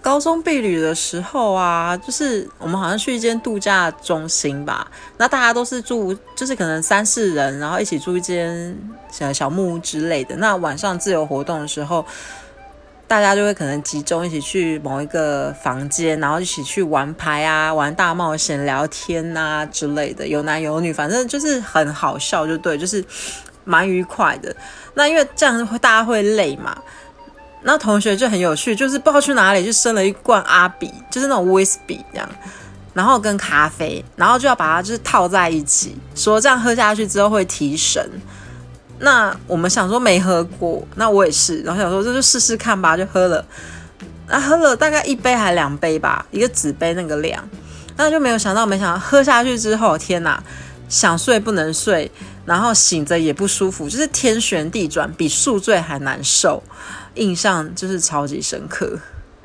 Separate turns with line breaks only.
高中避旅的时候啊，就是我们好像去一间度假中心吧，那大家都是住，就是可能三四人，然后一起住一间小小木屋之类的。那晚上自由活动的时候，大家就会可能集中一起去某一个房间，然后一起去玩牌啊、玩大冒险、聊天啊之类的，有男有女，反正就是很好笑，就对，就是蛮愉快的。那因为这样会大家会累嘛。那同学就很有趣，就是不知道去哪里就生了一罐阿比，就是那种威士比这样，然后跟咖啡，然后就要把它就是套在一起，说这样喝下去之后会提神。那我们想说没喝过，那我也是，然后想说这就试试看吧，就喝了。那喝了大概一杯还两杯吧，一个纸杯那个量，那就没有想到，没想到喝下去之后，天哪，想睡不能睡，然后醒着也不舒服，就是天旋地转，比宿醉还难受。印象就是超级深刻。